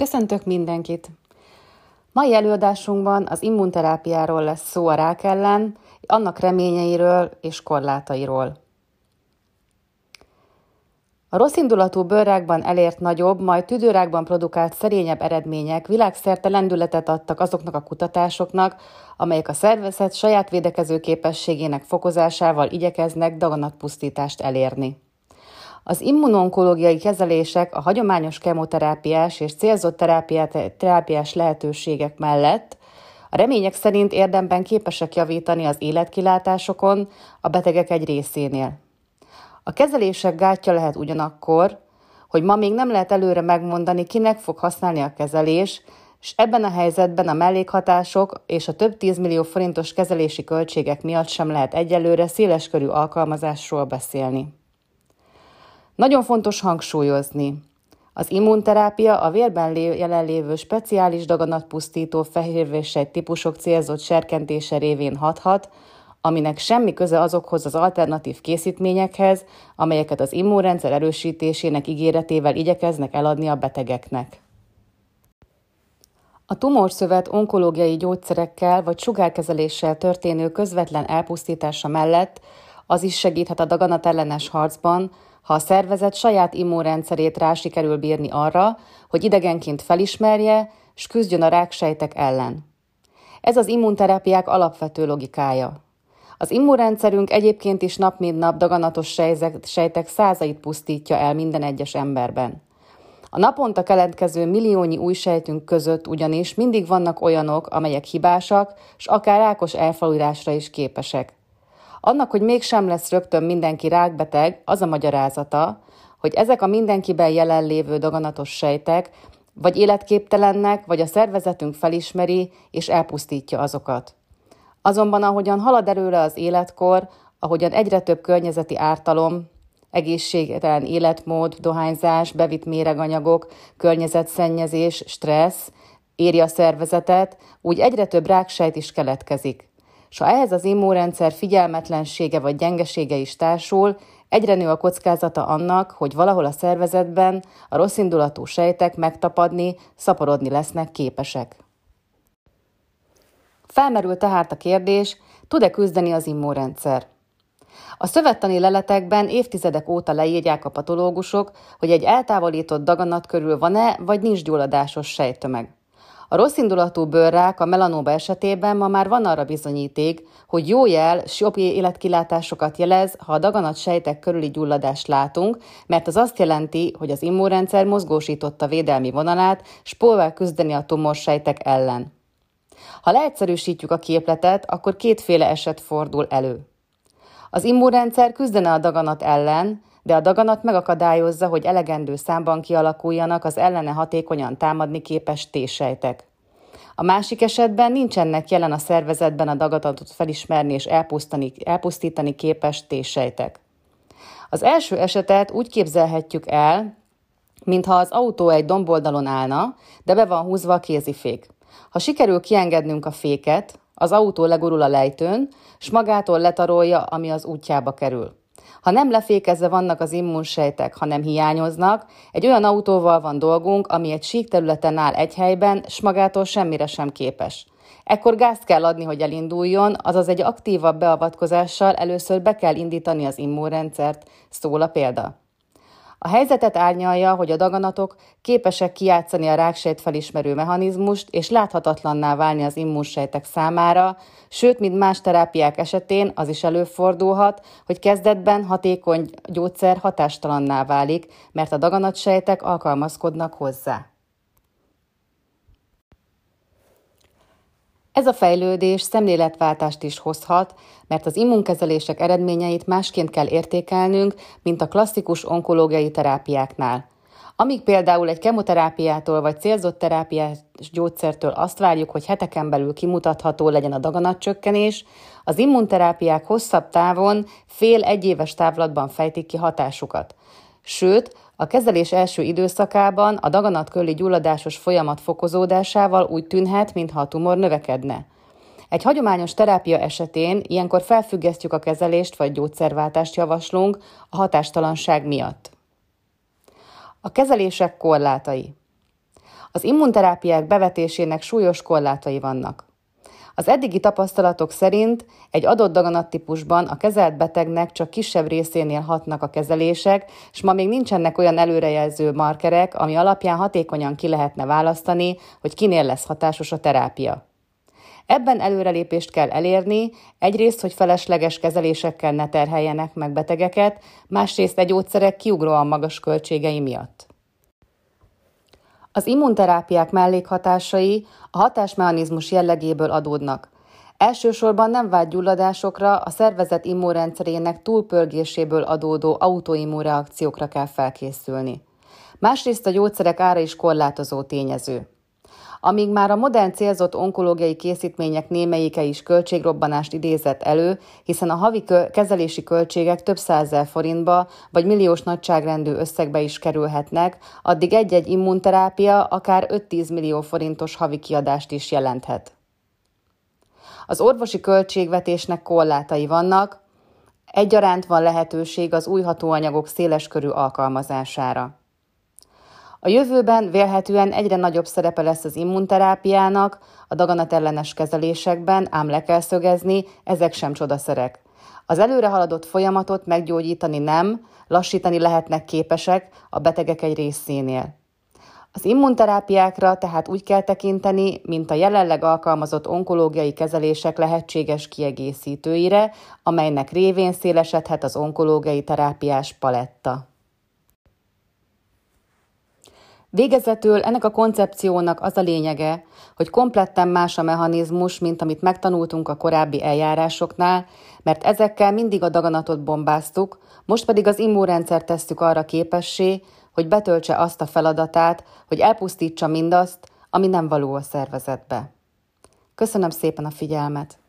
Köszöntök mindenkit! Mai előadásunkban az immunterápiáról lesz szó a rák ellen, annak reményeiről és korlátairól. A rosszindulatú bőrrákban elért nagyobb, majd tüdőrákban produkált szerényebb eredmények világszerte lendületet adtak azoknak a kutatásoknak, amelyek a szervezet saját védekező képességének fokozásával igyekeznek daganatpusztítást elérni. Az immunonkológiai kezelések a hagyományos kemoterápiás és célzott terápiás lehetőségek mellett a remények szerint érdemben képesek javítani az életkilátásokon a betegek egy részénél. A kezelések gátja lehet ugyanakkor, hogy ma még nem lehet előre megmondani, kinek fog használni a kezelés, és ebben a helyzetben a mellékhatások és a több tízmillió forintos kezelési költségek miatt sem lehet egyelőre széleskörű alkalmazásról beszélni. Nagyon fontos hangsúlyozni, az immunterápia a vérben jelenlévő speciális daganatpusztító fehérvérsejt típusok célzott serkentése révén hathat, aminek semmi köze azokhoz az alternatív készítményekhez, amelyeket az immunrendszer erősítésének ígéretével igyekeznek eladni a betegeknek. A tumorszövet onkológiai gyógyszerekkel vagy sugárkezeléssel történő közvetlen elpusztítása mellett az is segíthet a daganatellenes harcban, ha a szervezet saját immunrendszerét rá sikerül bírni arra, hogy idegenként felismerje, és küzdjön a ráksejtek ellen. Ez az immunterápiák alapvető logikája. Az immunrendszerünk egyébként is nap mint nap daganatos sejtek százait pusztítja el minden egyes emberben. A naponta keletkező milliónyi új sejtünk között ugyanis mindig vannak olyanok, amelyek hibásak, és akár rákos elfalulásra is képesek. Annak, hogy mégsem lesz rögtön mindenki rákbeteg, az a magyarázata, hogy ezek a mindenkiben jelenlévő daganatos sejtek vagy életképtelennek, vagy a szervezetünk felismeri és elpusztítja azokat. Azonban ahogyan halad előre az életkor, ahogyan egyre több környezeti ártalom, egészségtelen életmód, dohányzás, bevitt méreganyagok, környezetszennyezés, stressz éri a szervezetet, úgy egyre több ráksejt is keletkezik és ha ehhez az immunrendszer figyelmetlensége vagy gyengesége is társul, egyre nő a kockázata annak, hogy valahol a szervezetben a rosszindulatú sejtek megtapadni, szaporodni lesznek képesek. Felmerül tehát a kérdés, tud-e küzdeni az immunrendszer? A szövettani leletekben évtizedek óta leírják a patológusok, hogy egy eltávolított daganat körül van-e, vagy nincs gyulladásos sejtömeg. A rosszindulatú bőrrák a melanóba esetében ma már van arra bizonyíték, hogy jó jel, jobb életkilátásokat jelez, ha a daganat sejtek körüli gyulladást látunk, mert az azt jelenti, hogy az immunrendszer mozgósította védelmi vonalát, próbál küzdeni a tumorsejtek ellen. Ha leegyszerűsítjük a képletet, akkor kétféle eset fordul elő. Az immunrendszer küzdene a daganat ellen, de a daganat megakadályozza, hogy elegendő számban kialakuljanak az ellene hatékonyan támadni képes T-sejtek. A másik esetben nincsenek jelen a szervezetben a daganatot felismerni és elpusztítani képes T-sejtek. Az első esetet úgy képzelhetjük el, mintha az autó egy domboldalon állna, de be van húzva a kézifék. Ha sikerül kiengednünk a féket, az autó legurul a lejtőn, s magától letarolja, ami az útjába kerül. Ha nem lefékezve vannak az immunsejtek, hanem hiányoznak, egy olyan autóval van dolgunk, ami egy sík területen áll egy helyben, s magától semmire sem képes. Ekkor gázt kell adni, hogy elinduljon, azaz egy aktívabb beavatkozással először be kell indítani az immunrendszert, szól a példa. A helyzetet árnyalja, hogy a daganatok képesek kijátszani a ráksejt felismerő mechanizmust és láthatatlanná válni az immunsejtek számára, sőt, mint más terápiák esetén az is előfordulhat, hogy kezdetben hatékony gyógyszer hatástalanná válik, mert a daganatsejtek alkalmazkodnak hozzá. Ez a fejlődés szemléletváltást is hozhat, mert az immunkezelések eredményeit másként kell értékelnünk, mint a klasszikus onkológiai terápiáknál. Amíg például egy kemoterápiától vagy célzott terápiás gyógyszertől azt várjuk, hogy heteken belül kimutatható legyen a daganatcsökkenés, az immunterápiák hosszabb távon fél-egy éves távlatban fejtik ki hatásukat. Sőt, a kezelés első időszakában a daganatkörli gyulladásos folyamat fokozódásával úgy tűnhet, mintha a tumor növekedne. Egy hagyományos terápia esetén ilyenkor felfüggesztjük a kezelést vagy gyógyszerváltást javaslunk a hatástalanság miatt. A kezelések korlátai. Az immunterápiák bevetésének súlyos korlátai vannak. Az eddigi tapasztalatok szerint egy adott daganattípusban a kezelt betegnek csak kisebb részénél hatnak a kezelések, és ma még nincsenek olyan előrejelző markerek, ami alapján hatékonyan ki lehetne választani, hogy kinél lesz hatásos a terápia. Ebben előrelépést kell elérni, egyrészt, hogy felesleges kezelésekkel ne terheljenek meg betegeket, másrészt egy gyógyszerek kiugróan magas költségei miatt. Az immunterápiák mellékhatásai a hatásmechanizmus jellegéből adódnak. Elsősorban nem vált gyulladásokra, a szervezet immunrendszerének túlpörgéséből adódó autoimmunreakciókra kell felkészülni. Másrészt a gyógyszerek ára is korlátozó tényező. Amíg már a modern célzott onkológiai készítmények némelyike is költségrobbanást idézett elő, hiszen a havi kezelési költségek több százezer forintba vagy milliós nagyságrendű összegbe is kerülhetnek, addig egy-egy immunterápia akár 5-10 millió forintos havi kiadást is jelenthet. Az orvosi költségvetésnek korlátai vannak, egyaránt van lehetőség az új hatóanyagok széleskörű alkalmazására. A jövőben vélhetően egyre nagyobb szerepe lesz az immunterápiának, a daganatellenes kezelésekben, ám le kell szögezni, ezek sem csodaszerek. Az előre haladott folyamatot meggyógyítani nem, lassítani lehetnek képesek a betegek egy részénél. Az immunterápiákra tehát úgy kell tekinteni, mint a jelenleg alkalmazott onkológiai kezelések lehetséges kiegészítőire, amelynek révén szélesedhet az onkológiai terápiás paletta. Végezetül ennek a koncepciónak az a lényege, hogy kompletten más a mechanizmus, mint amit megtanultunk a korábbi eljárásoknál, mert ezekkel mindig a daganatot bombáztuk, most pedig az immunrendszer tesszük arra képessé, hogy betöltse azt a feladatát, hogy elpusztítsa mindazt, ami nem való a szervezetbe. Köszönöm szépen a figyelmet!